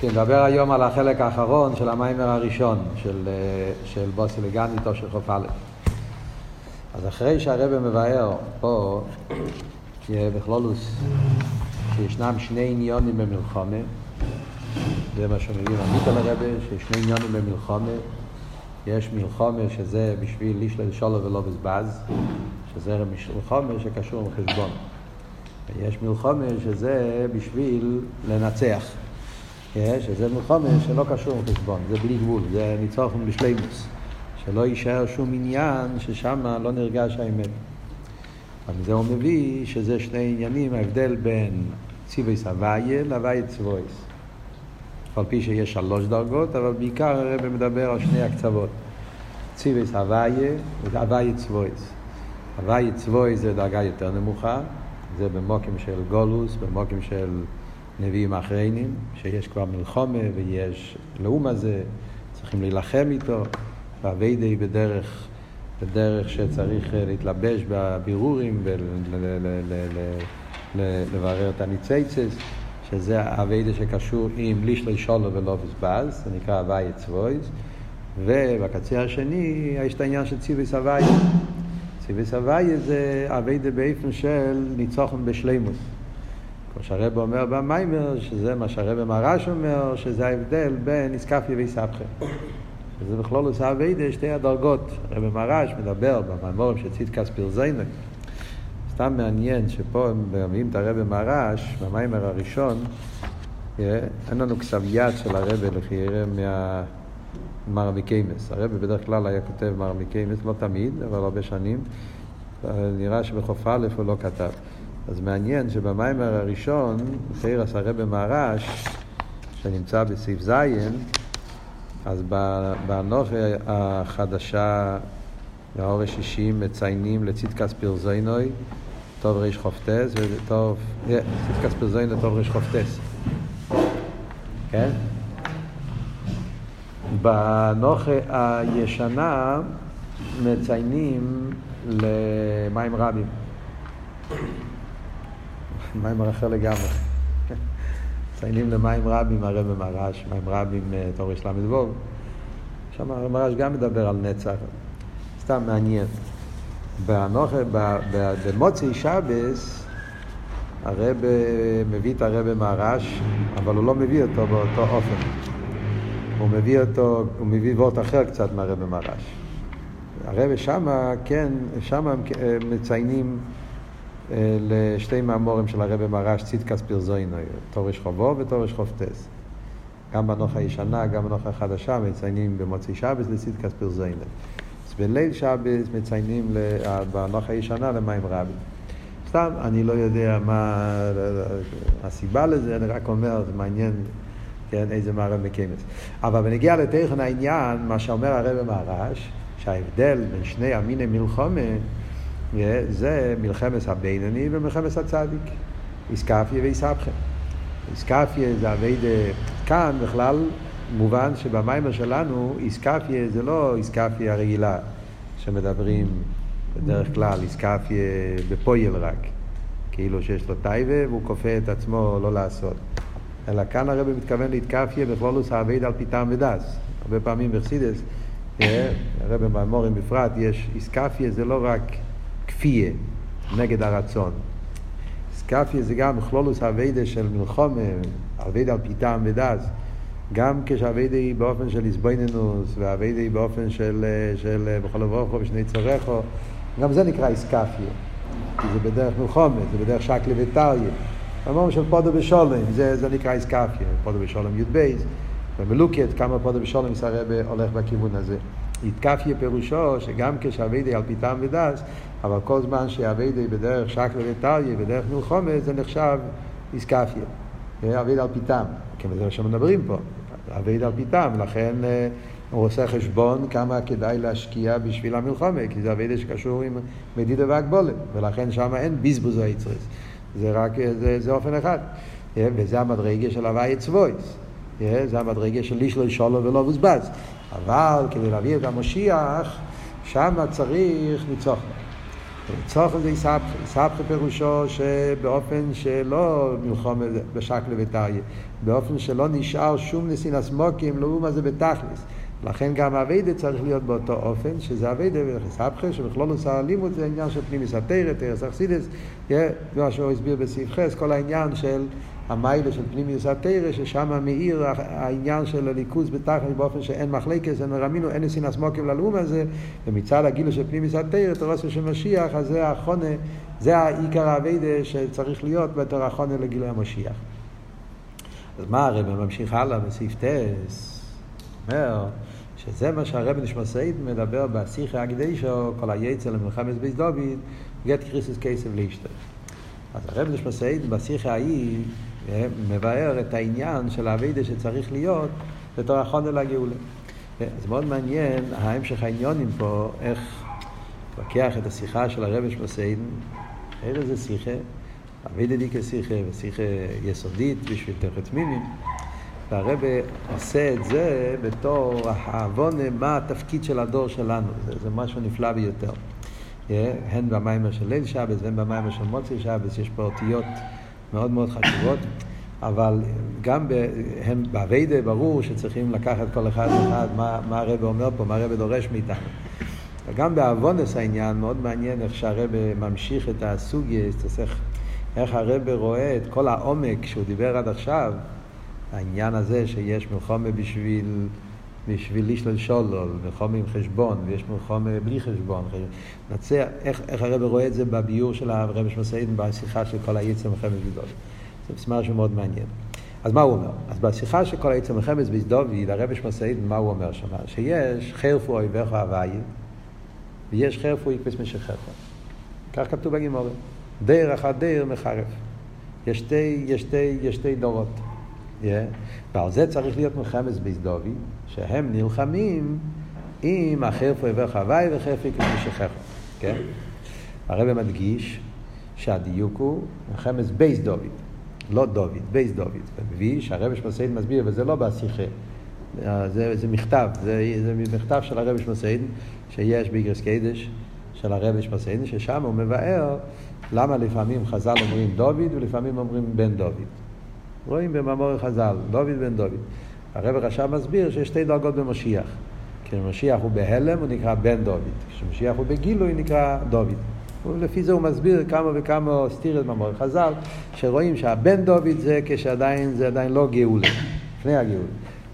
כן, נדבר היום על החלק האחרון של המיימר הראשון של, אה, של בוסי לגניתו של חוף א'. אז אחרי שהרבא מבאר פה, בכלולוס, שישנם שני עניונים במלחומה, זה מה שמביא עמית על הרבה, שיש שני עניונים במלחומה, יש מלחומה שזה בשביל לשלול שולו ולא בזבז, שזה מלחומה שקשור עם חשבון. ויש מלחומה שזה בשביל לנצח. שזה מלחומה שלא קשור עם חשבון, זה בלי גבול, זה ניצוחון בשלימוס. שלא יישאר שום עניין ששם לא נרגש האמת. ומזה הוא מביא שזה שני עניינים, ההבדל בין ציווי סבייה להוויה צבויס. על פי שיש שלוש דרגות, אבל בעיקר הרב מדבר על שני הקצוות. ציווי סבייה והוויה צבויס. הוויה צבויס זה דרגה יותר נמוכה, זה במוקים של גולוס, במוקים של נביאים אחריינים, שיש כבר מלחומה ויש לאום הזה, צריכים להילחם איתו, והווידי בדרך, בדרך שצריך להתלבש בבירורים ולברר את הניציצס, שזה הווידי שקשור עם לישלי שולו ולא בזבז, זה נקרא הוויה צבויז, ובקצה השני יש את העניין של ציוויס הוויה. ציוויס הוויה זה הווידי באיפן של ניצוחן בשלימוס. כמו שהרב אומר במיימר, שזה מה שהרב מרש אומר, שזה ההבדל בין איסקפיה ואיסבכה. וזה בכלול עושה אביידה שתי הדרגות. הרב מרש מדבר במיימורים של ציטקס פירזיינה. סתם מעניין שפה הם מביאים את הרב מרש, במיימר הראשון, אין לנו כתב יד של הרב לכי יראה מה... מרמיקיימס. הרב בדרך כלל היה כותב מרמיקיימס, לא תמיד, אבל הרבה שנים. נראה שבחוף א' הוא לא כתב. אז מעניין שבמיימר הראשון, חיירס הרבי מהרש, שנמצא בסעיף זין, אז באנוכי החדשה, והאור השישים, מציינים לצדקס פרזוינוי, טוב ריש חופטס, וטוב, צדקס פרזוינוי טוב ריש חופטס. כן? בנוכי הישנה מציינים למים רבים. מים אחר לגמרי. מציינים למים רבים הרב מרש, מים רבים אה, תורש ל"ו. שם הרב מרש גם מדבר על נצח. סתם מעניין. במוצאי שבס הרב מביא את הרב מרש, אבל הוא לא מביא אותו באותו אופן. הוא מביא אותו, הוא מביא וורט אחר קצת מהרב מרש. הרב שמה, כן, שמה אה, מציינים לשתי מאמורים של הרבי מרש צדקס פרזוינוי, תורש חובו ותורש חופטס. גם בנוח הישנה, גם בנוח החדשה מציינים במוצאי שבס לצדקס פרזוינוי. אז בליל שבס מציינים בנוח הישנה למים רבים. סתם, אני לא יודע מה הסיבה לזה, אני רק אומר, זה מעניין, כן, איזה מערב מקיימס. אבל בנגיע לתכן העניין, מה שאומר הרבי מרש, שההבדל בין שני המיני מלחומה זה מלחמת הבינוני ומלחמת הצדיק. איסקפיה ואיסבכם. איסקפיה זה אביידה, כאן בכלל מובן שבמאמר שלנו אתכפיא זה לא אתכפיא רגילה שמדברים בדרך כלל אתכפיא בפועל רק. כאילו שיש לו תאווה והוא כופה את עצמו לא לעשות. אלא כאן הרבי מתכוון לאתכפיא בכללות העבודה על פי טעם ודעת. הרבה פעמים בחסידות, הרבי במאמרים בפרט, יש אתכפיא זה לא רק כפייה, נגד הרצון. אתכפיא זה גם כללות העבודה של מלחמה, אביידה על פיתם ודס. גם כשאביידה היא באופן של איזבויננוס, ואביידה היא באופן של, של בכל אברוכו ושני צורךו, גם זה נקרא איסקפיה. כי זה בדרך מלחומה, זה בדרך שקלי וטריה. אמרנו של פודו בשולם, זה, זה נקרא איסקפיה, פודו בשולם י"ב, ומלוקת כמה פודו בשולם הרבה הולך בכיוון הזה. איתקפיה פירושו שגם כשאביידי על פיתם ודס, אבל כל זמן שאביידי בדרך שקלה וטריה, בדרך מלחומה, זה נחשב איסקפיה. אביידי על פיתם, כן, זה מה שמדברים פה. אביידי על פיתם, לכן אה, הוא עושה חשבון כמה כדאי להשקיע בשביל המלחומה, כי זה אביידי שקשור עם מדידה והגבולת, ולכן שם אין ביזבוז היצרס. זה רק, זה, זה אופן אחד. וזה המדרגה של הוואי צבויס. זה המדרגה של איש לא ישולו ולא בוזבז. אבל כדי להביא את המשיח, שם צריך ניצוחון. צורך זה איסבכה, איסבכה פירושו שבאופן שלא מלחום בשקלה וטריה, באופן שלא נשאר שום נסינס מוקים, לא מה זה בתכלס. לכן גם אביידה צריך להיות באותו אופן, שזה אביידה ולחסבכה, שבכלול עושה הלימוד זה עניין של פנימיס התרא, תרס אכסידס, מה שהוא הסביר בסעיף חס, כל העניין של המיילה של פנימיוס התרא, ששם מאיר העניין של הליכוז בתכלס באופן שאין מחלקס, אין מרמינו, אין נסינס מוקים ללאום הזה, ומצד הגילו של פנימיוס התרא, תורסו של משיח, אז זה החונה, זה העיקר האביידה שצריך להיות בתור החונה לגילוי המשיח. אז מה הרב ממשיך הלאה בסעיף טס? אומר שזה מה שהרב נשמע מדבר בשיחה הקדישו, כל היצר למלחמת בית דוד, גט קריסוס כסף לאשתו. אז הרב נשמע בשיחה ההיא מבאר את העניין של האביידה שצריך להיות בתור החונה לגאולה. אז מאוד מעניין ההמשך העניונים פה, איך לוקח את השיחה של הרב נשמע איזה שיחה, אביידה דיקה שיחה, ושיחה יסודית בשביל תכת מימים. והרבה עושה את זה בתור העוונה, מה התפקיד של הדור שלנו. זה, זה משהו נפלא ביותר. הן במיימר של ליל שבס והן במיימר של מוצאי שבס, יש פה אותיות מאוד מאוד חשובות, אבל גם הם באביידה ברור שצריכים לקחת כל אחד ואחד מה, מה הרב אומר פה, מה הרב דורש מאיתנו. וגם בעוונס העניין מאוד מעניין איך שהרב ממשיך את הסוגיה, איך הרב רואה את כל העומק שהוא דיבר עד עכשיו. העניין הזה שיש מלחומה בשביל, בשביל לשלול שולל, מלחומה עם חשבון, ויש מלחומה בלי חשבון. נצא, איך, איך הרב רואה את זה בביור של הרב שמסעידן בשיחה של כל היצר מלחמת גדול. זה משהו מאוד מעניין. אז מה הוא אומר? אז בשיחה של כל היצר מלחמת בזדוביד, הרב שמסעידן, מה הוא אומר שם? שיש חרפו אויביך אביי, ויש חרפו יקפס משכך. כך כתוב בגימורים. דר אחת דר מחרף. יש שתי, יש שתי, יש שתי דורות. Yeah. ועל זה צריך להיות מלחמת בייס דובי, שהם נלחמים עם אשר חרפו אויביך הוי' וחרפו עקבות משיחך. כן? הרבי מדגיש שהדיוק הוא מלחמת בית דוד, לא דוד, בית דוד. ומביא שהרבי נשמתו עדן מסביר, וזה לא בשיחה, זה, זה מכתב, זה, זה מכתב של הרבי נשמתו עדן שיש באגרות קודש של הרבי נשמתו עדן, ששם הוא מבאר למה לפעמים חז"ל אומרים דוד ולפעמים אומרים בן דוד. רואים במאמרי חז"ל, דוד בן דוד. הרבי רש"ב מסביר שיש שתי דרגות במשיח. כשמשיח הוא בהעלם הוא נקרא בן דוד, כשמשיח הוא בגילוי נקרא דוד. ולפי זה הוא מסביר כמה וכמה סתירות מאמרי חז"ל, שרואים שהבן דוד זה כשעדיין זה עדיין לא גאולה, לפני הגאולה.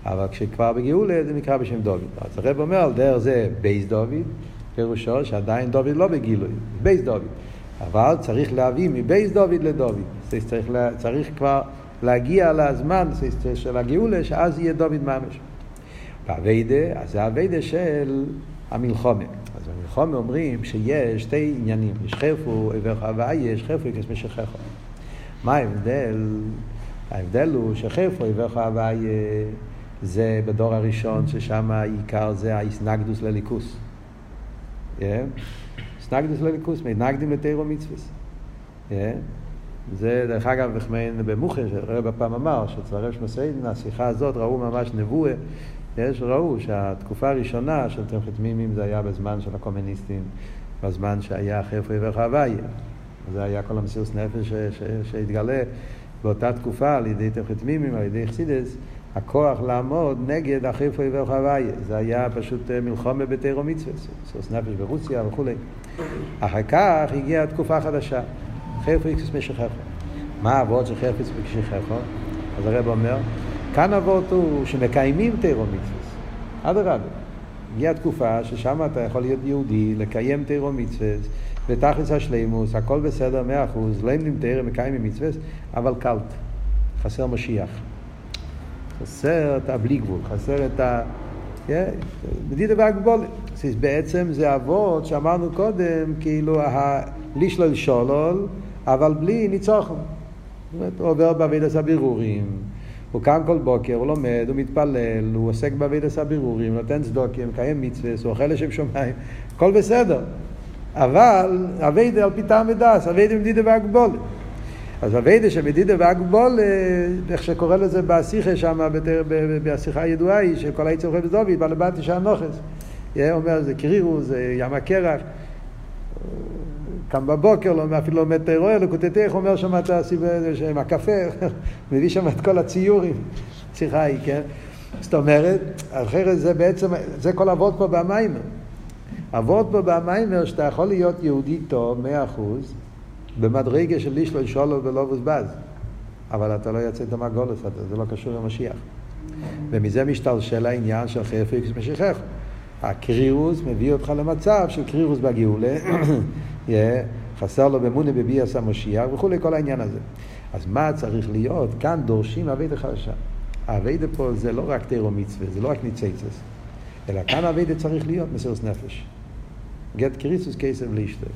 אבל כשכבר בגאולה זה נקרא בשם דוד. אז הרבי אומר על דרך זה בית דוד, פירושו שעדיין דוד לא בגילוי, בית דוד. אבל צריך להביא מבייס דוד לדוד. צריך, צריך כבר להגיע לזמן של הגאולה, שאז יהיה דוד ממש. באביידה, אז זה אביידה של המלחומה. אז במלחומה אומרים שיש שתי עניינים, יש חרפו חווה, יש חרפו יקס משכחו. מה ההבדל? ההבדל הוא שחרפו עבר חווה זה בדור הראשון, ששם העיקר זה האיסנגדוס לליכוס. איסנגדוס לליכוס, מנגדים לתירו מצווה. זה דרך אגב וחמיין במוחר, שהרב הפעם אמר, שאצל הרב שמסעידן, השיחה הזאת ראו ממש נבואה, יש, ראו שהתקופה הראשונה של תמכת מימים זה היה בזמן של הקומוניסטים, בזמן שהיה חרפו וחוויה. זה היה כל המסירות נפש שהתגלה באותה תקופה על ידי תמכת מימים, על ידי חסידס, הכוח לעמוד נגד החרפו וחוויה. זה היה פשוט מלחומה בתירו מצווה, מסירות נפש ברוסיה וכולי. אחר כך הגיעה תקופה חדשה. איקסוס משכחו. מה האבות של איקסוס משכחו? אז הרב אומר, כאן האבות הוא שמקיימים תירו מצווה. אדרבה. הגיעה תקופה ששם אתה יכול להיות יהודי, לקיים תירו מצווה, בתכלס השלימוס, הכל בסדר, מאה אחוז, לא עם תירו, מקיימים מצווה, אבל קלט. חסר משיח. חסר את הבלי גבול, חסר את ה... מדידה והגבולת. בעצם זה אבות שאמרנו קודם, כאילו לישלול שולול, אבל בלי ניצוחם. זאת אומרת, הוא עובר בעבידת הבירורים, הוא קם כל בוקר, הוא לומד, הוא מתפלל, הוא עוסק בעבידת הבירורים, נותן צדוקים, מקיים מצווה, הוא אוכל לשם שמיים, הכל בסדר. אבל אביידה על פי טעם ודס, אביידה מדידה והגבולת. אז אביידה שמדידה והגבולת, איך שקורא לזה בשיחה שם, בשיחה הידועה היא, שכל העצם חפץ דוד, בעל הבנתי שהנוכס. אומר, זה קרירו, זה ים הקרח. קם בבוקר, לא, אפילו לומד תראה, לקוטטך, אומר שם את עם הקפה, מביא שם את כל הציורים, שיחה היא, כן? זאת אומרת, אחרת זה בעצם, זה כל אבות פה במיימר. אבות פה במיימר שאתה יכול להיות יהודי טוב, מאה אחוז, במדרגה של איש לא ישאולו ולא בוזבז. אבל אתה לא יוצא את המגולת, זה לא קשור למשיח. ומזה משתלשל העניין של חרף איקס משיחך. הקרירוס מביא אותך למצב של קרירוס בגאולה, חסר לו במונה בביאס המשיח וכולי, כל העניין הזה. אז מה צריך להיות? כאן דורשים אביידה חדשה. האביידה פה זה לא רק תירו מצווה, זה לא רק ניצייצס, אלא כאן אביידה צריך להיות מסירות נפש. גט קריסוס כסף לישטר.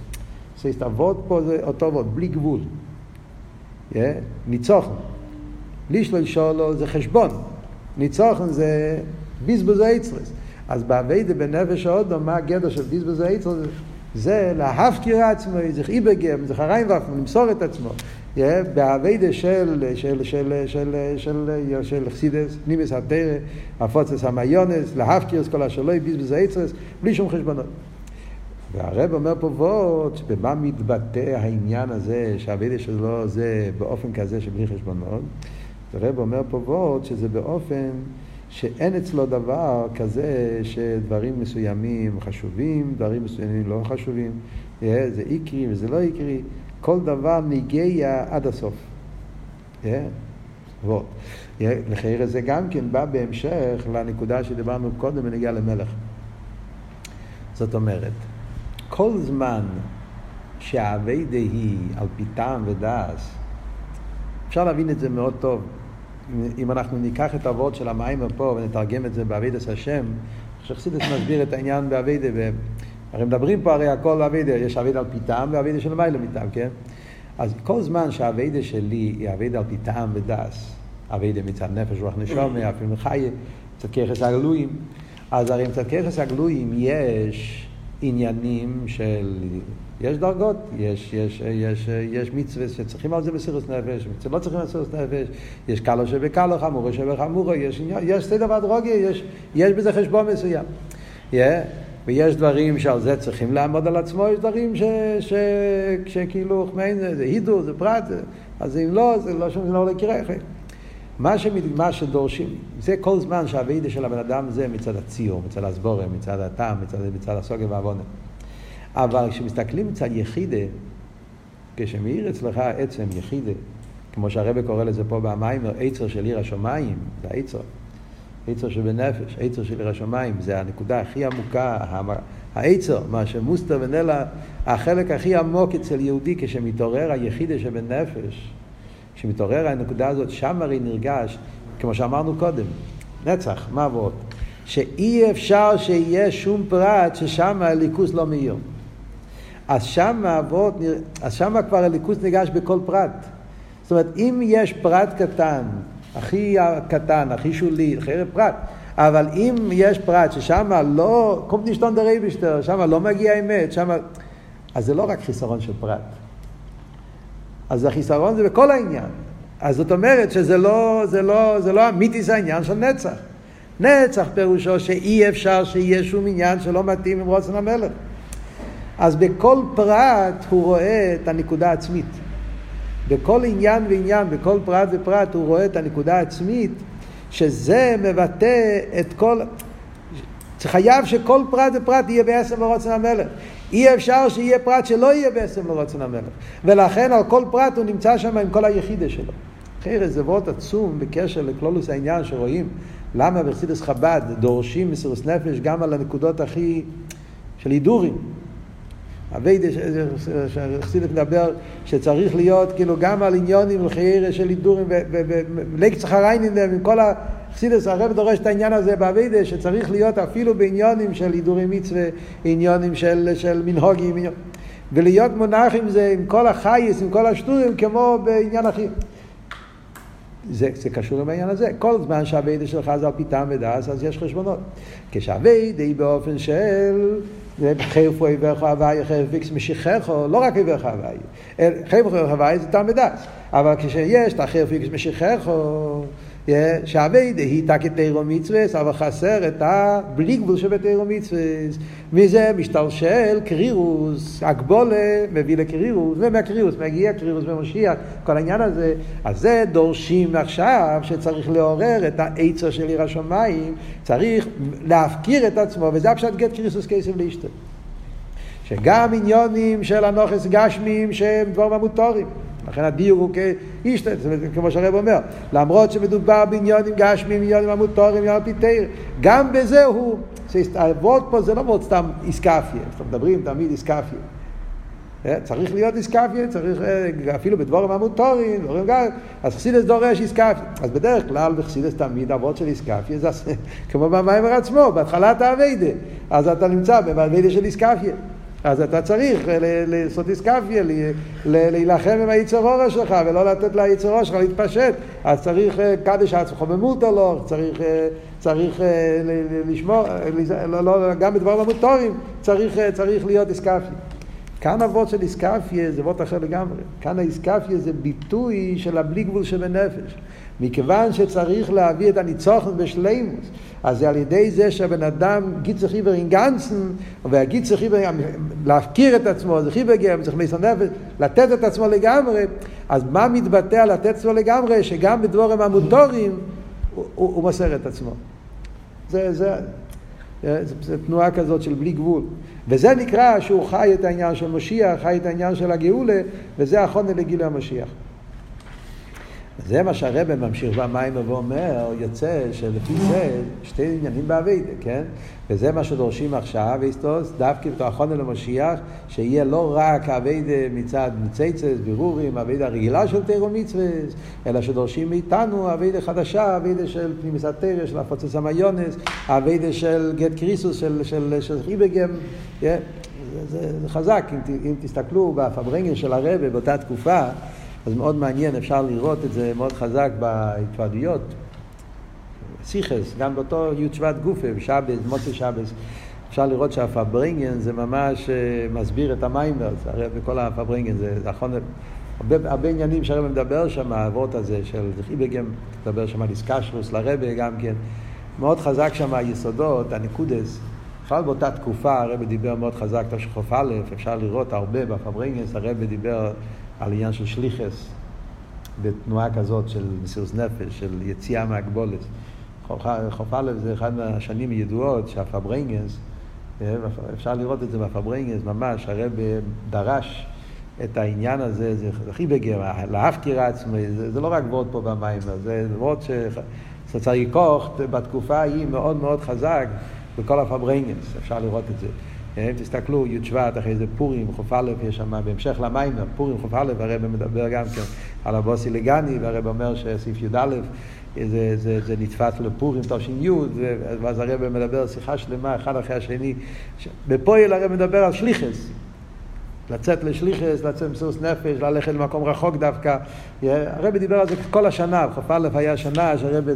זאת אבות פה זה אותו אבות, בלי גבול. ניצוחן. לישלו שולו זה חשבון. ניצוחן זה ביזבוז היצרס. אז באביידה בנפש האודו, מה הגדר של ביזבוז היצרס? זה להפקיר עצמו, זה איבגם, זה חריים ואפנו, למסור את עצמו. באביידה של, של, של, של, של, של חסידס, נימס התרא, הפוצס המיונס, להפקיר את כל השלוי, ביזבוז היצרס, בלי שום חשבונות. והרב אומר פה וורט, במה מתבטא העניין הזה, שהאביידה שלו זה באופן כזה שבלי חשבונות. הרב אומר פה וורט שזה באופן שאין אצלו דבר כזה שדברים מסוימים חשובים, דברים מסוימים לא חשובים, זה איקרי וזה לא איקרי, כל דבר מגיע עד הסוף. לחייר זה גם כן בא בהמשך לנקודה שדיברנו קודם בנגיע למלך. זאת אומרת, כל זמן שהעבודה היא על פי טעם ודעת, אפשר להבין את זה מאוד טוב. אם אנחנו ניקח את הוורט של המאמר פה ונתרגם את זה בעבודת השם, שחסידות מסביר את העניין בעבודה, הרי מדברים פה הרי הכל עבודה, יש עבודה על פי טעם ועבודה של למעלה מטעם, כן? אז כל זמן שהעבודה שלי היא עבודה על פי טעם ודעת, עבודה מצד נפש רוח נשמה, אפילו חיה, מצד ככס הגלויים, אז הרי מצד ככס הגלויים יש עניינים של... יש דרגות, יש, יש, יש, יש מצווה שצריכים על זה בסירוס נפש, לא צריכים על סירוס נפש, יש קלו שבקלו, חמורו שבחמורו, יש, יש שתי דבר יש, יש בזה חשבון מסוים. Yeah. ויש דברים שעל זה צריכים לעמוד על עצמו, יש דברים ש, ש, שכאילו, זה, הידור, זה פרט, אז אם לא, זה לא שום דבר לא יקרה. מה, שמת, מה שדורשים, זה כל זמן שהאביידה של הבן אדם זה מצד הציור, מצד הסבורם, מצד הטעם, מצד, מצד הסוגר והעוונה. אבל כשמסתכלים מצד יחידה, כשמאיר אצלך עצם יחידה, כמו שהרבא קורא לזה פה במיימר, עצר של עיר השמיים, זה העצר. עצר שבנפש, עצר של עיר השמיים, זה הנקודה הכי עמוקה, העצר, מה שמוסתר ונלה, החלק הכי עמוק אצל יהודי כשמתעורר היחידה שבנפש. כשמתעורר הנקודה הזאת, שם הרי נרגש, כמו שאמרנו קודם, נצח, מה עבוד? שאי אפשר שיהיה שום פרט ששם הליכוס לא מאיר. אז שם אבות, אז שם כבר הליכוס ניגש בכל פרט. זאת אומרת, אם יש פרט קטן, הכי קטן, הכי שולי, הכי פרט, אבל אם יש פרט ששם לא, קומט נשתון דרי בשטר, שם לא מגיע אמת, שם... אז זה לא רק חיסרון של פרט. אז החיסרון זה בכל העניין. אז זאת אומרת שזה לא, זה לא, זה לא אמיתי, זה העניין של נצח. נצח פירושו שאי אפשר שיהיה שום עניין שלא מתאים עם רוצן המלך. אז בכל פרט הוא רואה את הנקודה העצמית. בכל עניין ועניין, בכל פרט ופרט הוא רואה את הנקודה העצמית, שזה מבטא את כל... חייב שכל פרט ופרט יהיה בעצם ברוצן המלך. אי אפשר שיהיה פרט שלא יהיה בעצם ברוצן המלך. ולכן על כל פרט הוא נמצא שם עם כל היחידה שלו. אחרי זה וורט עצום בקשר לכלולוס העניין שרואים למה בחסידס חב"ד דורשים מסירוס נפש גם על הנקודות הכי של הידורים. אביידה שחסידס מדבר שצריך להיות כאילו גם על עניונים לחיירה של הידורים ולקצח הריינים עם כל החסידס הרב דורש את העניין הזה באביידה שצריך להיות אפילו בעניונים של הידורי מצווה, עניונים של, של מנהוגים ולהיות מונח עם זה, עם כל החייס, עם כל השטורים כמו בעניין אחר. זה, זה קשור עם העניין הזה. כל זמן שהאביידה שלך זה על פי טעם ודס, אז יש חשבונות. כשהאביידה היא באופן של חרפו עברך הוואי, חרף ויקס משיחךו, לא רק עברך הוואי. חרפו עברך הוואי זה טעם ודס. אבל כשיש את החרף ויקס משיחךו, שהאביידה היא תקתירו מצווה, אבל חסר את הבלי גבול שבתירו מצווה. מזה משתלשל קרירוס, הגבולה מביא לקרירוס, ומהקרירוס מגיע קרירוס במשיח, כל העניין הזה. אז זה דורשים עכשיו שצריך לעורר את העצר של עיר השמיים, צריך להפקיר את עצמו, וזה הפשט גט קריסוס כסף לאשתו. שגם עניונים של הנוכס גשמים שהם דברים המותורים. לכן הדיור הוא כאישתא, כמו שהרב אומר, למרות שמדובר בעניונים גשמים, עניונים המותורים, עניונים פיתר, גם בזה הוא, הוורד פה זה לא וורד סתם איסקפיה, אנחנו מדברים תמיד איסקפיה. צריך להיות איסקפיה, צריך אפילו בדבורים המותורים, דבורים גם, אז חסידס דורש איסקפיה. אז בדרך כלל בחסידס תמיד אבות של איסקפיה זה כמו במיימר עצמו, בהתחלת האביידה. אז אתה נמצא באביידה של איסקפיה. אז אתה צריך לעשות איסקפיה, להילחם עם היצר אורה שלך ולא לתת ליצר אורה שלך להתפשט. אז צריך קדש עצמך במותו לו, צריך, צריך לשמור, לא, לא, גם בדברים המוטורים צריך, צריך להיות איסקפיה. כאן אבות של איסקפיה זה אבות אחר לגמרי. כאן האיסקפיה זה ביטוי של הבלי גבול שבנפש. מכיוון שצריך להביא את הניצוחן בשלימוס, אז זה על ידי זה שהבן אדם גיצר חיבר עם גנצן, והגיצר חיבר, להכיר את עצמו, זה חיבר גרם, צריך נפש, לתת את עצמו לגמרי, אז מה מתבטא לתת את עצמו לגמרי? שגם בדבורים המוטורים הוא, הוא, הוא מוסר את עצמו. זה, זה, זה, זה תנועה כזאת של בלי גבול. וזה נקרא שהוא חי את העניין של משיח, חי את העניין של הגאולה, וזה החונה לגילוי המשיח. זה מה שהרבא ממשיך במים ואומר, יוצא שלפי זה שתי עניינים באביידה, כן? וזה מה שדורשים עכשיו, ואיסטוס, דווקא החונה למשיח, שיהיה לא רק אביידה מצד ניצייצס, בירורים, אביידה רגילה של תירו מצווה, אלא שדורשים מאיתנו אביידה חדשה, אביידה של פנימיס התרא, של הפוצץ המיונס, אביידה של גט קריסוס, של, של, של חיבגם, yeah. זה, זה, זה חזק, אם, אם תסתכלו בפברנגל של הרבה באותה תקופה, אז מאוד מעניין, אפשר לראות את זה מאוד חזק בהתוועדויות. סיכס, גם באותו י' שבט גופה, בשבס, מוצא שבס, אפשר לראות שהפברינגן זה ממש אה, מסביר את המיימר, הרי בכל הפברינגן זה נכון, הרבה, הרבה עניינים שהרבא מדבר שם, האבות הזה של חיבגם, מדבר שם על איסקשרוס לרבה גם כן, מאוד חזק שם היסודות, הנקודס, בכלל באותה תקופה הרבי דיבר מאוד חזק, תשכ"א, אפשר לראות הרבה בפברינגנס, הרבי דיבר על עניין של שליחס, בתנועה כזאת של מסירות נפש, של יציאה מהגבולת. חוף א' זה אחד מהשנים הידועות שהפברנגנס, אפשר לראות את זה בפברנגנס ממש, הרב דרש את העניין הזה, זה הכי בגר, להפקיר עצמי, זה, זה לא רק וורד פה במים, זה וורד שצריך כוח בתקופה ההיא מאוד מאוד חזק בכל הפברנגנס, אפשר לראות את זה. אם תסתכלו, י' שבט, אחרי זה פורים, חוף א', יש שם, בהמשך למים, פורים, חוף א', הרב מדבר גם כן על הבוסי לגני, והרב אומר שסעיף י"א, זה, זה, זה נתפס לפורים תש"י, ואז הרב מדבר שיחה שלמה, אחד אחרי השני. בפועל הרב מדבר על שליחס, לצאת לשליחס, לצאת למסוס נפש, ללכת למקום רחוק דווקא. הרב דיבר על זה כל השנה, חוף א' היה שנה שהרב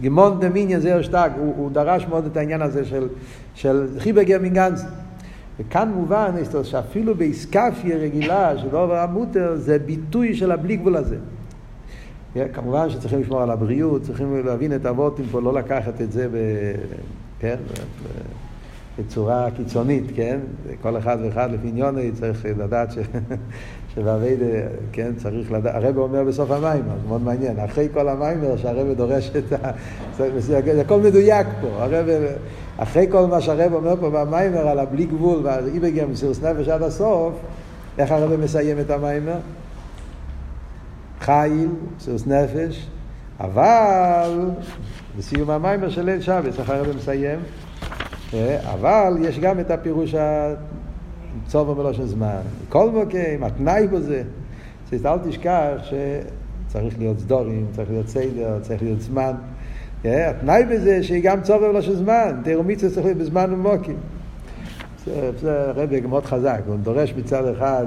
גימון דמיניה זה שטג, הוא, דרש מאוד את העניין הזה של, של חיבגר מגנץ. וכאן מובן שאפילו באיסקפיה רגילה של עובר המוטר זה ביטוי של הבלי גבול הזה. כמובן שצריכים לשמור על הבריאות, צריכים להבין את אבותים פה, לא לקחת את זה ב... כן? בצורה קיצונית, כן? כל אחד ואחד לפי עניוני צריך לדעת ש... שבאביידה, כן, צריך לדעת, הרב אומר בסוף המים, זה מאוד מעניין, אחרי כל המים שהרב דורש את ה... זה הכל מדויק פה, הרב, אחרי כל מה שהרב אומר פה במיימר על הבלי גבול ועל איבגר מסירוס נפש עד הסוף, איך הרב מסיים את המיימר? חיל, מסירוס נפש, אבל בסיום המיימר של ליל שבת, איך הרב מסיים? אה, אבל יש גם את הפירוש צובר בלושן זמן. כל מוקים, התנאי בזה, אל תשכח שצריך להיות סדורים, צריך להיות סדר, צריך להיות זמן. אה, התנאי בזה שהיא גם צובר בלושן זמן, תראו מיצה צריך להיות בזמן ומוקים. זה רבי מאוד חזק, הוא דורש מצד אחד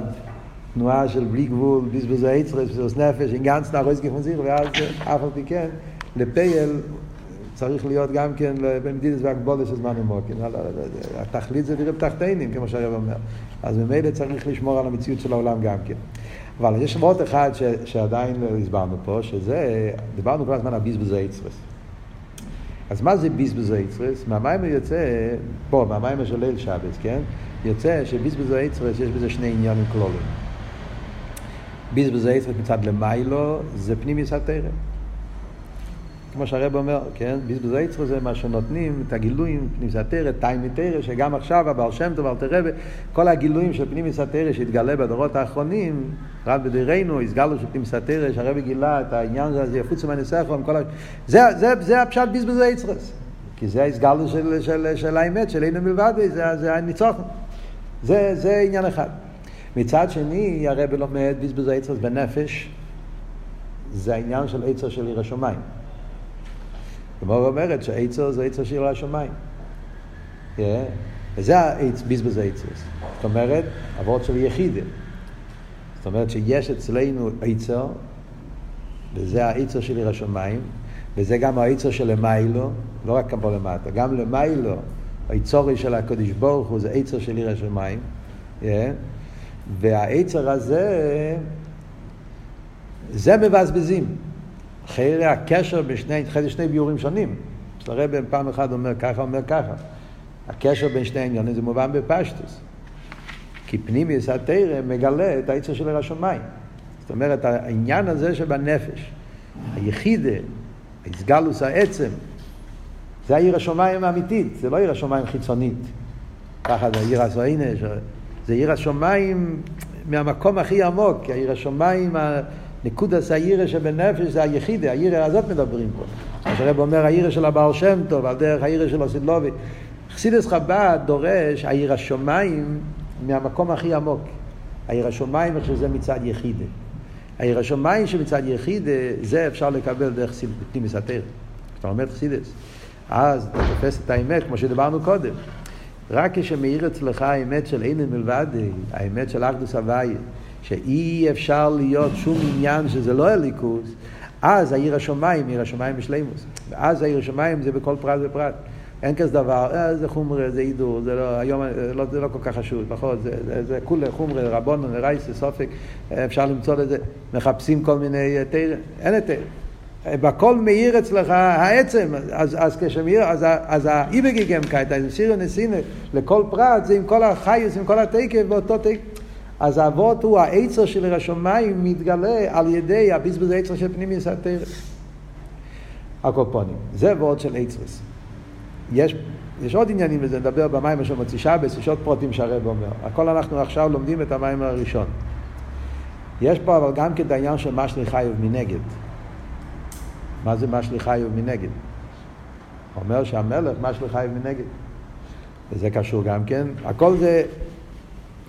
תנועה של בלי גבול, בזבז העצרס, בזבז נפש, עם גנץ נרויס גפונזיר, ואז אף על פי כן, לפייל צריך להיות גם כן במדידס והגבולס של זמן ומוקין. התכלית זה דרב תחתינים, כמו שהרב אומר. אז ממילא צריך לשמור על המציאות של העולם גם כן. אבל יש עוד אחד ש, שעדיין לא הסברנו פה, שזה, דיברנו כל הזמן על ביזבז היצרס. אז מה זה ביזבז היצרס? מהמים יוצא, פה, מהמים של ליל שבס, כן? יוצא שביזבז היצרס יש בזה שני עניינים כלולים. ביזבז היצרס מצד למיילו זה פנימיוס התרם. כמו שהרב אומר, כן? בזבז היצרו זה מה שנותנים, את הגילויים, פנימיס התרא, תאי מתרא, שגם עכשיו הבעל שם טוב, אלתר רבי, כל הגילויים של פנימיס התרא שהתגלה בדורות האחרונים, רק בדירנו, הסגלנו של פנימיס התרא, שהרבי גילה את העניין הזה, יפוצו מהניסחון, כל ה... זה, זה, זה הפשט בזבז היצרס. כי זה הסגלנו של, של, של, של האמת, של אינו מלבד, זה, זה הניצוחון. זה, זה עניין אחד. מצד שני, הרבי לומד בזבז היצרס בנפש, זה העניין של עצר של עיר השמיים. הגמרא אומרת שעצר זה עצר של השמיים. Yeah. וזה בזבז עצר. זאת אומרת, אבות של יחידים. זאת אומרת שיש אצלנו עצר, וזה העצר של עיר השמיים, וזה גם העצר של למיילו, לא רק פה למטה, גם למיילו, העצורי של הקדוש ברוך הוא זה עצר של עיר השמיים. Yeah. והעצר הזה, זה מבזבזים. אחרי הקשר בשני, אחרי שני ביורים שונים. אז הרב פעם אחת אומר ככה, אומר ככה. הקשר בין שני העניינים זה מובן בפשטוס. כי פנימיוס התרא מגלה את העצר של השמיים. זאת אומרת, העניין הזה שבנפש, היחידה, הסגלוס העצם, זה העיר השמיים האמיתית, זה לא עיר השמיים חיצונית. ככה זה עיר הסוינש, זה עיר השמיים מהמקום הכי עמוק, העיר השמיים נקודס העירה שבנפש זה היחידה, העירה הזאת מדברים פה. מה שהרב אומר, העירה של הבעל שם טוב, על דרך העירה של הסדלובי. חסידס חב"ד דורש העיר השמיים מהמקום הכי עמוק. העיר השמיים, איך שזה מצד יחידה. העיר השמיים שמצד יחידה, זה אפשר לקבל דרך פנימיס התר. כשאתה לומד חסידס, אז אתה תופס את האמת, כמו שדיברנו קודם. רק כשמאיר אצלך האמת של אין מלבד, האמת של אחדוס הוויה, שאי אפשר להיות שום עניין שזה לא הליכוז, אז העיר השמיים, עיר השמיים בשלימוס. ואז העיר השמיים זה בכל פרט ופרט. אין כזה דבר, אה, זה חומרה, זה הידור, זה לא, היום לא, זה לא כל כך חשוב, נכון? זה, זה, זה כולה חומרה, רבונו, רייסה, סופק, אפשר למצוא את זה, מחפשים כל מיני תרא, אין את תרא. בכל מאיר אצלך העצם, אז, אז כשמאיר, אז, אז האיבגיגמקייט, הסירו נסינה, לכל פרט זה עם כל החיוס, עם כל התקף, באותו תקף. אז האבות הוא העצר של עיר השמיים מתגלה על ידי הבזבז העצר של פנימי סתרת. הקופונים. זה ועוד של עצרס. יש, יש עוד עניינים וזה נדבר במים של מוציא שבס, יש עוד פרוטים שהרב אומר. הכל אנחנו עכשיו לומדים את המים הראשון. יש פה אבל גם כן העניין של משלי חיוב מנגד. מה זה משלי חיוב מנגד? אומר שהמלך משלי חיוב מנגד. וזה קשור גם כן. הכל זה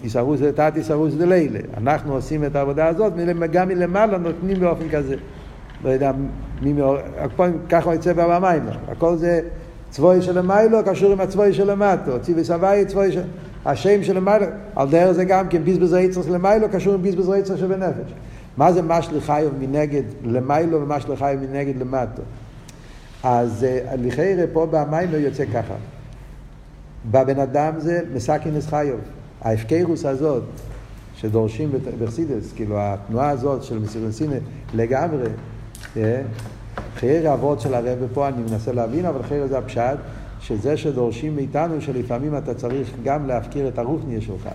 איסרוס תת איסרוס דלילה. אנחנו עושים את העבודה הזאת, גם מלמעלה נותנים באופן כזה. לא יודע, מי מאור... ככה יוצא במים. הכל זה צבוי של המיילו קשור עם הצבוי של המטו. ציבי סבי צבוי של... השם של המיילו, על דרך זה גם כן ביזבז היצר של המיילו קשור עם ביזבז היצר שבנפש. מה זה משלי חיוב מנגד למיילו ומשלי חיוב מנגד למטו? אז לכאורה פה במים לא יוצא ככה. בבן אדם זה מסכינס חיוב. ההפקרוס הזאת, שדורשים בחסידס, כאילו התנועה הזאת של מסירנסינה לגמרי, אה, חייר אבות של הרב פה, אני מנסה להבין, אבל חייר זה הפשט, שזה שדורשים מאיתנו שלפעמים אתה צריך גם להפקיר את הרוחניה שלך.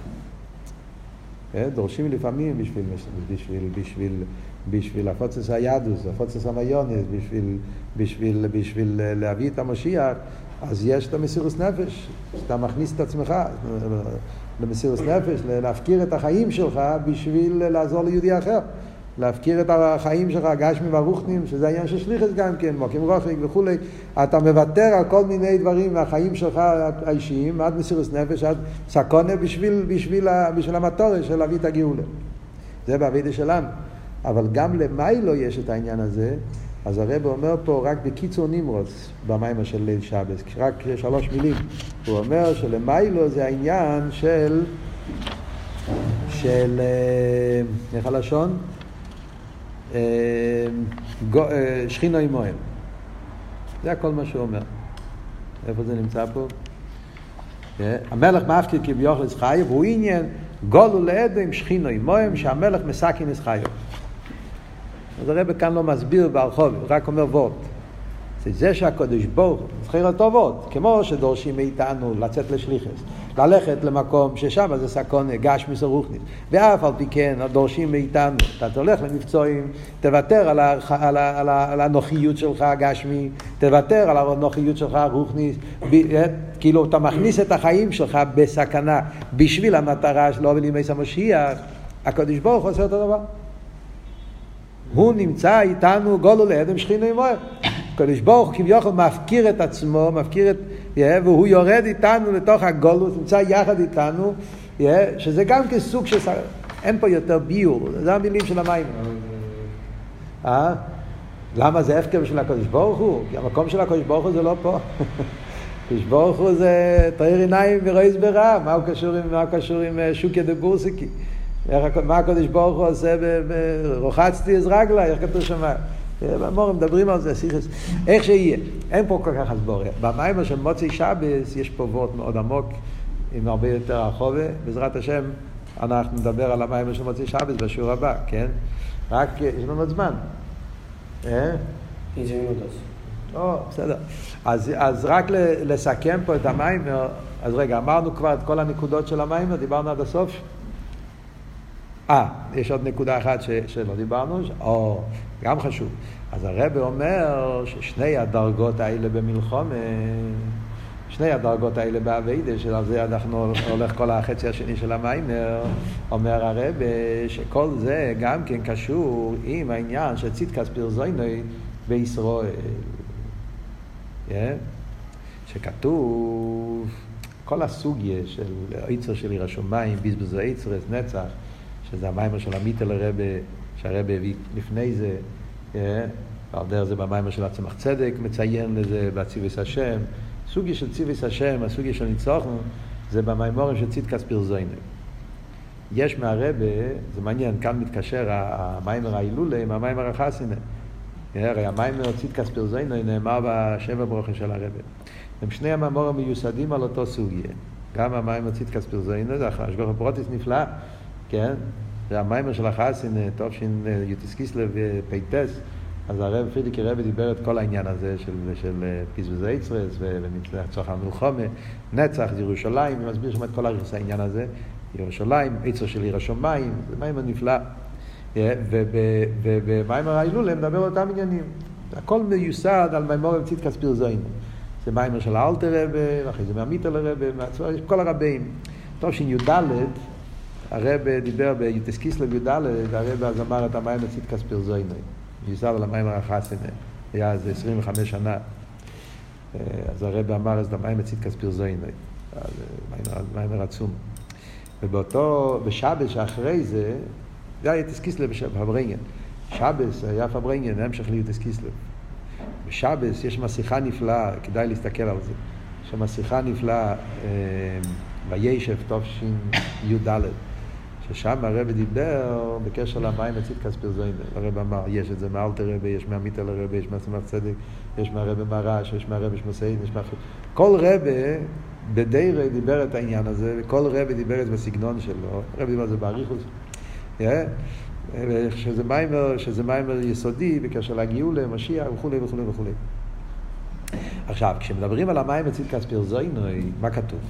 אה, דורשים לפעמים בשביל, בשביל, בשביל, בשביל הפוצץ היהדוס, הפוצץ המיונס, בשביל, בשביל, בשביל להביא את המשיח, אז יש את המסירוס נפש, שאתה מכניס את עצמך, למסירות נפש, להפקיר את החיים שלך בשביל לעזור ליהודי אחר. להפקיר את החיים שלך, גשמי ורוחנים, שזה העניין של שליחס גם כן, מוקים רוחק וכולי. אתה מוותר על כל מיני דברים מהחיים שלך האישיים, עד מסירות נפש, עד סקונה בשביל, בשביל, בשביל המטורת של להביא את הגאולה. זה בעבידה שלנו. אבל גם למיילו יש את העניין הזה, אז הרב אומר פה רק בקיצור נמרוץ במיימר של ליל שבס, רק שלוש מילים. הוא אומר שלמיילו זה העניין של, של, אה, איך הלשון? אה, אה, שכינו עם מוהם. זה הכל מה שהוא אומר. איפה זה נמצא פה? המלך מפקיד כביכול חייב, הוא עניין גולו לאדם שכינו עמוהם שהמלך מסכן את. אז הרב כאן לא מסביר ברחוב, הוא רק אומר וורט. זה זה שהקדוש ברוך הוא, זכיר הטובות, כמו שדורשים מאיתנו לצאת לשליחס, ללכת למקום ששם זה סקונה, גשמיס או רוחניס, ואף על פי כן דורשים מאיתנו, אתה תולך למבצועים, תוותר על, ה, על, ה, על, ה, על הנוחיות שלך גשמי, תוותר על הנוחיות שלך רוחניס, ב, אה, כאילו אתה מכניס את החיים שלך בסכנה בשביל המטרה של אוהל ימי המשיח, הקדוש ברוך הוא עושה אותו דבר. הוא נמצא איתנו גולו לאדם שכינו עמוהם. הקדוש ברוך כביכול מפקיר את עצמו, מפקיר את... והוא יורד איתנו לתוך הגולוס, נמצא יחד איתנו, שזה גם כסוג של... אין פה יותר ביור, זה המילים של המים. אה? למה זה הפקר של הקדוש ברוך הוא? כי המקום של הקדוש ברוך הוא זה לא פה. הקדוש ברוך הוא זה תאיר עיניים ורואי ברע, מה הוא קשור עם, הוא עם אה, שוקיה דה בורסיקי? מה הקדוש ברוך הוא עושה, רוחצתי אז רגלה, איך כתוב שם? במורים מדברים על זה, סיכס, איך שיהיה. אין פה כל כך הסבוריה. במיימר של מוצאי שבס יש פה וורט מאוד עמוק, עם הרבה יותר החובה. בעזרת השם, אנחנו נדבר על המיימר של מוצאי שבס בשיעור הבא, כן? רק יש לנו עוד זמן. אה? או, בסדר. אז, אז רק לסכם פה את המיימר, אז רגע, אמרנו כבר את כל הנקודות של המיימר, דיברנו עד הסוף? אה, יש עוד נקודה אחת ש, שלא דיברנו, או גם חשוב. אז הרב אומר ששני הדרגות האלה במלחומה, שני הדרגות האלה באביידה, שעל זה אנחנו הולך כל החצי השני של המיימר, אומר הרב שכל זה גם כן קשור עם העניין של צדקס פרזוינוי בישראל. Yeah. שכתוב כל הסוגיה של עיצר של עיר השמיים, בזבז עיצרס, נצח, שזה המיימר של המיטל הרבה, שהרבה הביא לפני זה, אה, ועל דרך זה במיימר של הצמח צדק מציין לזה בציוויס השם. סוגיה של ציוויס השם, הסוגיה של ניצוחנו, זה במיימורים של צדקס פירזוינו. יש מהרבה, זה מעניין, כאן מתקשר המיימר ההילולה עם המיימר החסינה. אה, הרי המיימר צדקס פירזוינו נאמר בשבע ברוכים של הרבה. הם שני המיימורים מיוסדים על אותו סוגיה. גם המיימר צדקס פירזוינו, זה השגוח הפרוטיס נפלא. כן? זה המיימר של החסין, תופשין יוטיס קיסלב פייטס, אז הרב פרידיקי רבי דיבר את כל העניין הזה של, של פיזבוז אייצרס ונצלח צורך המלחומה, נצח, ירושלים, הוא מסביר שם את כל הריס העניין הזה, ירושלים, עצר של עיר השמיים, זה מיימר נפלא. ובמיימר ההילולה מדבר אותם עניינים. הכל מיוסד על מיימורים צדקה ספירזוין. זה מיימר של האלטר רבי, ואחרי זה מהמיטר לרבי, כל הרבים. תשי"ד הרב דיבר ביוטס קיסלב י"ד, הרב אז אמר את המים לצדקס פרזוינוי. מיוסד על המים הרחסנה, היה איזה 25 שנה. אז הרב אמר אז את המים לצדקס פרזוינוי. מים עצום. ובאותו, בשבס שאחרי זה, זה היה יוטס קיסלב בפברנגן. שבס היה פברנגן, המשך ליוטס קיסלב. בשבס יש מסיכה נפלאה, כדאי להסתכל על זה. יש מסיכה נפלאה, וישב תשי"ד. ששם הרב דיבר בקשר למים הצדקס פרזוינה. הרב אמר, יש את זה מאלתר רבי, יש מהמיטה לרבי, יש מהסמך צדק, יש מהרבי מרש, יש מהרבי שמוסיין, יש מה... כל רבי בדיירי דיבר את העניין הזה, וכל רבי דיבר את זה בסגנון שלו, הרבי דיבר את זה באריכוס. שזה מיימר, שזה מיימר יסודי בקשר לגאולה, משיח וכולי וכולי וכולי. עכשיו, כשמדברים על המים הצדקס פרזוינוי, מה כתוב?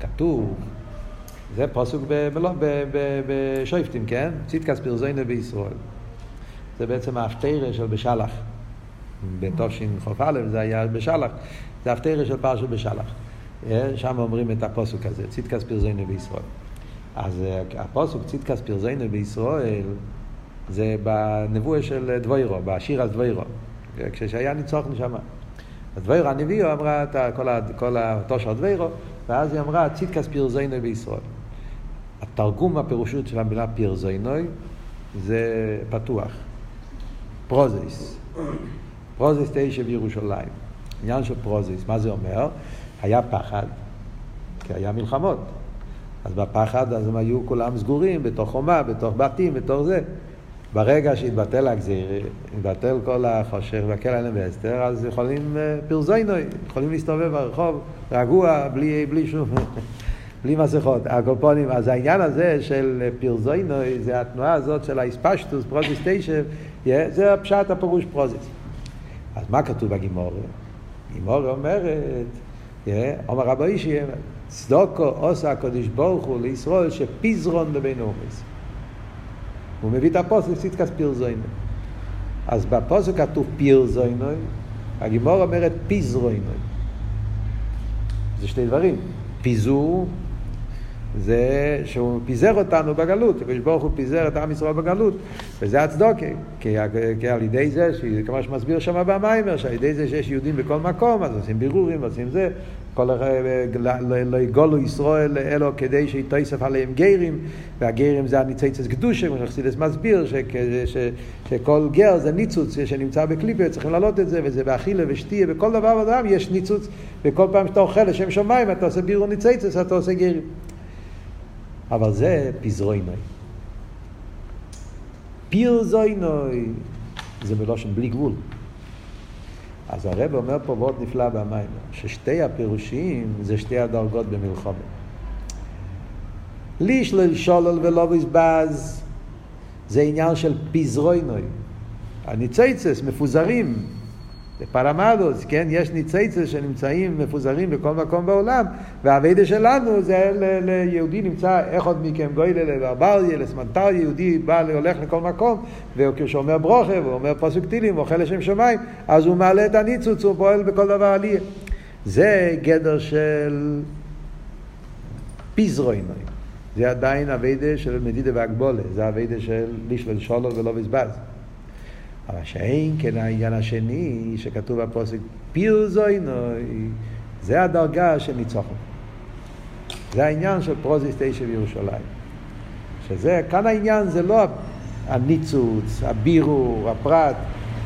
כתוב זה פוסוק בשויפטים, כן? צדקס פרזיינה בישראל. זה בעצם האפתירה של בשלח. בתשכ"א זה היה בשלח. זה האפתירה של פרשת בשלח. אה, שם אומרים את הפוסוק הזה, צדקס פרזיינה בישראל. אז אה, הפוסוק צדקס פרזיינה בישראל זה בנבואה של דבוירו, בשיר על דבוירו. כשהיה ניצוח נשמה. אז דבוירו הנביא אמרה את כל התושר דבוירו, ואז היא אמרה צדקס פרזיינה בישראל. התרגום הפירושות של המילה פירזוינוי זה פתוח. פרוזיס. פרוזיס תשע בירושלים. עניין של פרוזיס, מה זה אומר? היה פחד, כי היה מלחמות. אז בפחד אז הם היו כולם סגורים בתוך חומה, בתוך בתים, בתוך זה. ברגע שהתבטל הגזיר, התבטל כל החושך והקל עליהם בהסתר, אז יכולים פרזוינוי, יכולים להסתובב ברחוב רגוע, בלי, בלי שום... בלי מסכות. הקופונים, אז העניין הזה של פרזוינוי, זה התנועה הזאת של האספשטוס, פרוזיס תשב, זה הפשט הפירוש פרוזיס. אז מה כתוב בגימור? גימור אומרת, אומר רבו אישי, צדוקו עושה הקדוש ברוך הוא לישראל שפיזרון לבין אומץ. הוא מביא את הפוסק סיטקס פירזוינוי. אז בפוסק כתוב פירזוינוי, הגימור אומרת פיזרוינוי. זה שני דברים. פיזור זה שהוא פיזר אותנו בגלות, הקדוש ברוך הוא פיזר את עם ישראל בגלות, וזה הצדוקה, כי, כי על ידי זה, כמו שמסביר שם במיימר, שעל ידי זה שיש יהודים בכל מקום, אז עושים בירורים, עושים זה, כל לא יגולו ישראל אלו כדי שיתוסף עליהם גרים, והגרים זה הניציצס קדושה, כמו שחסידס מסביר, שכל גר זה ניצוץ שנמצא בקליפה, צריכים להעלות את זה, וזה באכילה ושתייה, בכל דבר ודבר יש ניצוץ, וכל פעם שאתה אוכל לשם שמיים, אתה עושה בירור ניציצס, אתה עושה גרים. אבל זה פיזרוינוי. פירזוינוי זה מלושן בלי גבול. אז הרב אומר פה מאוד נפלא במים, ששתי הפירושים זה שתי הדרגות במלחמה. לישלל שולל ולא בזבז זה עניין של פיזרוינוי. הניצייצס מפוזרים, פרמדוס, כן? יש ניצייצס שנמצאים מפוזרים בכל מקום בעולם, והאביידה שלנו זה ליהודי נמצא אחד מכם גוילה לברבריה, לסמנטר יהודי בא, הולך לכל מקום, וכשהוא אומר ברוכה, והוא אומר פסוק טילים, אוכל לשם שמיים, אז הוא מעלה את הניצוץ, הוא פועל בכל דבר עלייה. זה גדר של פיזרוינוי. זה עדיין אביידה של מדידה והגבולה, זה אביידה של לישלל שולול ולא בזבז. אבל שאין כן העניין השני שכתוב בפוסק פירזוינוי, זה הדרגה של ניצוחו. זה העניין של פרוזיס תשע בירושלים. שזה, כאן העניין זה לא הניצוץ, הבירור, הפרט,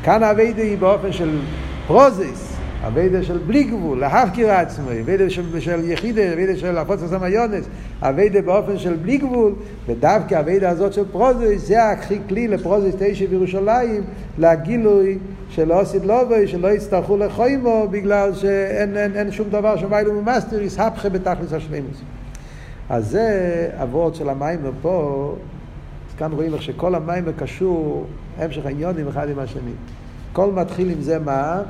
כאן היא באופן של פרוזיס. אביידה של בלי גבול, להפקיר עצמי, אביידה של, של יחידה, אביידה של הפוצה סמיונס, אביידה באופן של בלי גבול, ודווקא אביידה הזאת של פרוזיס, זה הכי כלי לפרוזיס תשע בירושלים, לגילוי של אוסיד לובוי, שלא יצטרכו לחוימו, בגלל שאין אין, אין שום דבר שמיילו ממאסטר, יסהפכה בתכלס השלימוס. אז זה אבות של המים פה, אז כאן רואים איך שכל המים קשור, המשך העניונים אחד עם השני. הכל מתחיל עם זה מה?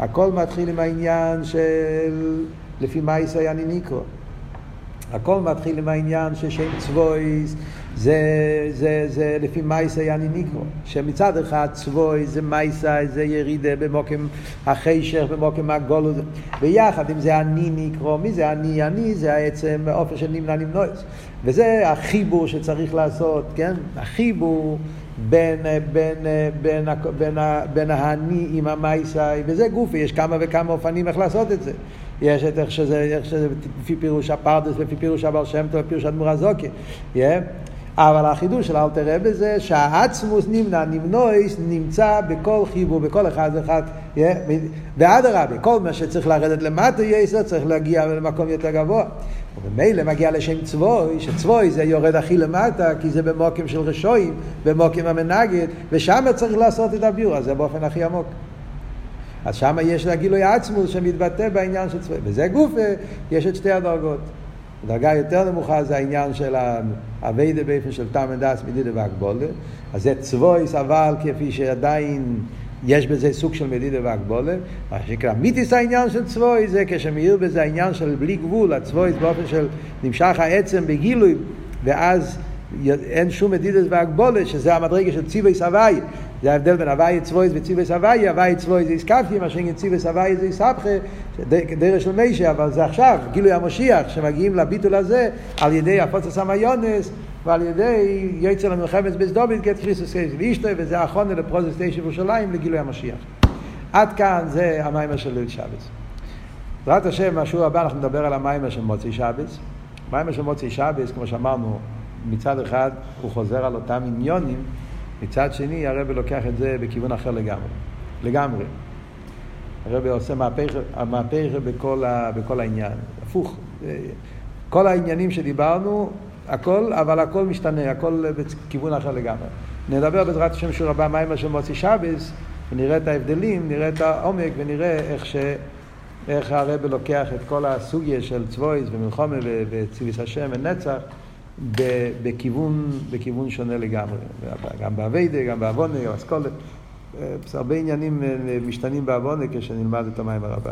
הכל מתחיל עם העניין של לפי מה אני ניקרו. הכל מתחיל עם העניין ששם צבויס זה, זה, זה לפי מייסה יעני ניקרו. שמצד אחד צבוי זה מייסה, זה ירידה במוקם החישך, במוקם הגולו. ביחד עם זה אני ניקרו. מי זה אני? אני זה העצם באופן של נמנע נמנועס. וזה החיבור שצריך לעשות, כן? החיבור בין, בין, בין, בין, בין האני עם המייסאי, וזה גופי, יש כמה וכמה אופנים איך לעשות את זה. יש את איך שזה, איך שזה לפי פירוש הפרדס, לפי פירוש הבעל שם טוב, פירוש אדמו"ר הזוקי. Yeah. אבל החידוש של אלתר רבי זה שהעצמוס נמנע, נמנויס, נמצא בכל חיבור, בכל אחד ואחד. ואדרבה, כל מה שצריך לרדת למטה יסר צריך להגיע למקום יותר גבוה. וממילא מגיע לשם צבוי, שצבוי זה יורד הכי למטה, כי זה במוקים של רשועים, במוקים המנגד, ושם צריך לעשות את הביור הזה באופן הכי עמוק. אז שם יש לה גילוי עצמוס שמתבטא בעניין של צבוי. וזה גופה, יש את שתי הדרגות. דרגה יותר נמוכה זה העניין של האביידה באופן של תם ודס מדידה והגבולה. אז זה צבוי סבל כפי שעדיין יש בזה סוג של מדידה והגבולה. מה שנקרא מיתיס העניין של צבוי זה כשמאיר בזה העניין של בלי גבול, הצבוי באופן של נמשך העצם בגילוי, ואז אין שום מדידס והגבולה, שזה המדרגה של ציווי סבי. זה ההבדל בין הוואי צבויס וציווי סבי, הוואי צבויס זה איסקפי, מה שאין ציווי סבי זה איסבכה, דרך של מישה, אבל זה עכשיו, גילוי המשיח, שמגיעים לביטול הזה על ידי הפוצץ המיונס, ועל ידי יצר למלחמת בסדובית, גט כריסוס קייס ואישתו, וזה האחרונה לפרוזס תשע ירושלים לגילוי המשיח. עד כאן זה המיימר של ליל שבס. בעזרת השם, מהשיעור הבא אנחנו נדבר על המיימר של מוצאי שבס. המיימר של מוצאי שבס, כמו שאמרנו, מצד אחד הוא חוזר על אותם עניונים, מצד שני הרב לוקח את זה בכיוון אחר לגמרי. לגמרי. הרב עושה מהפך בכל, ה, בכל העניין. הפוך. כל העניינים שדיברנו, הכל, אבל הכל משתנה, הכל בכיוון אחר לגמרי. נדבר בעזרת השם שיעור הבא מיימר של מוצי שבס, ונראה את ההבדלים, נראה את העומק, ונראה איך, ש... איך הרב לוקח את כל הסוגיה של צבויס ומלחומה וציוויס השם ונצח בכיוון, בכיוון שונה לגמרי. גם באביידה, גם בעוונה, גם אסכולת. הרבה עניינים משתנים בעוונה כשנלמד את המים הרבה.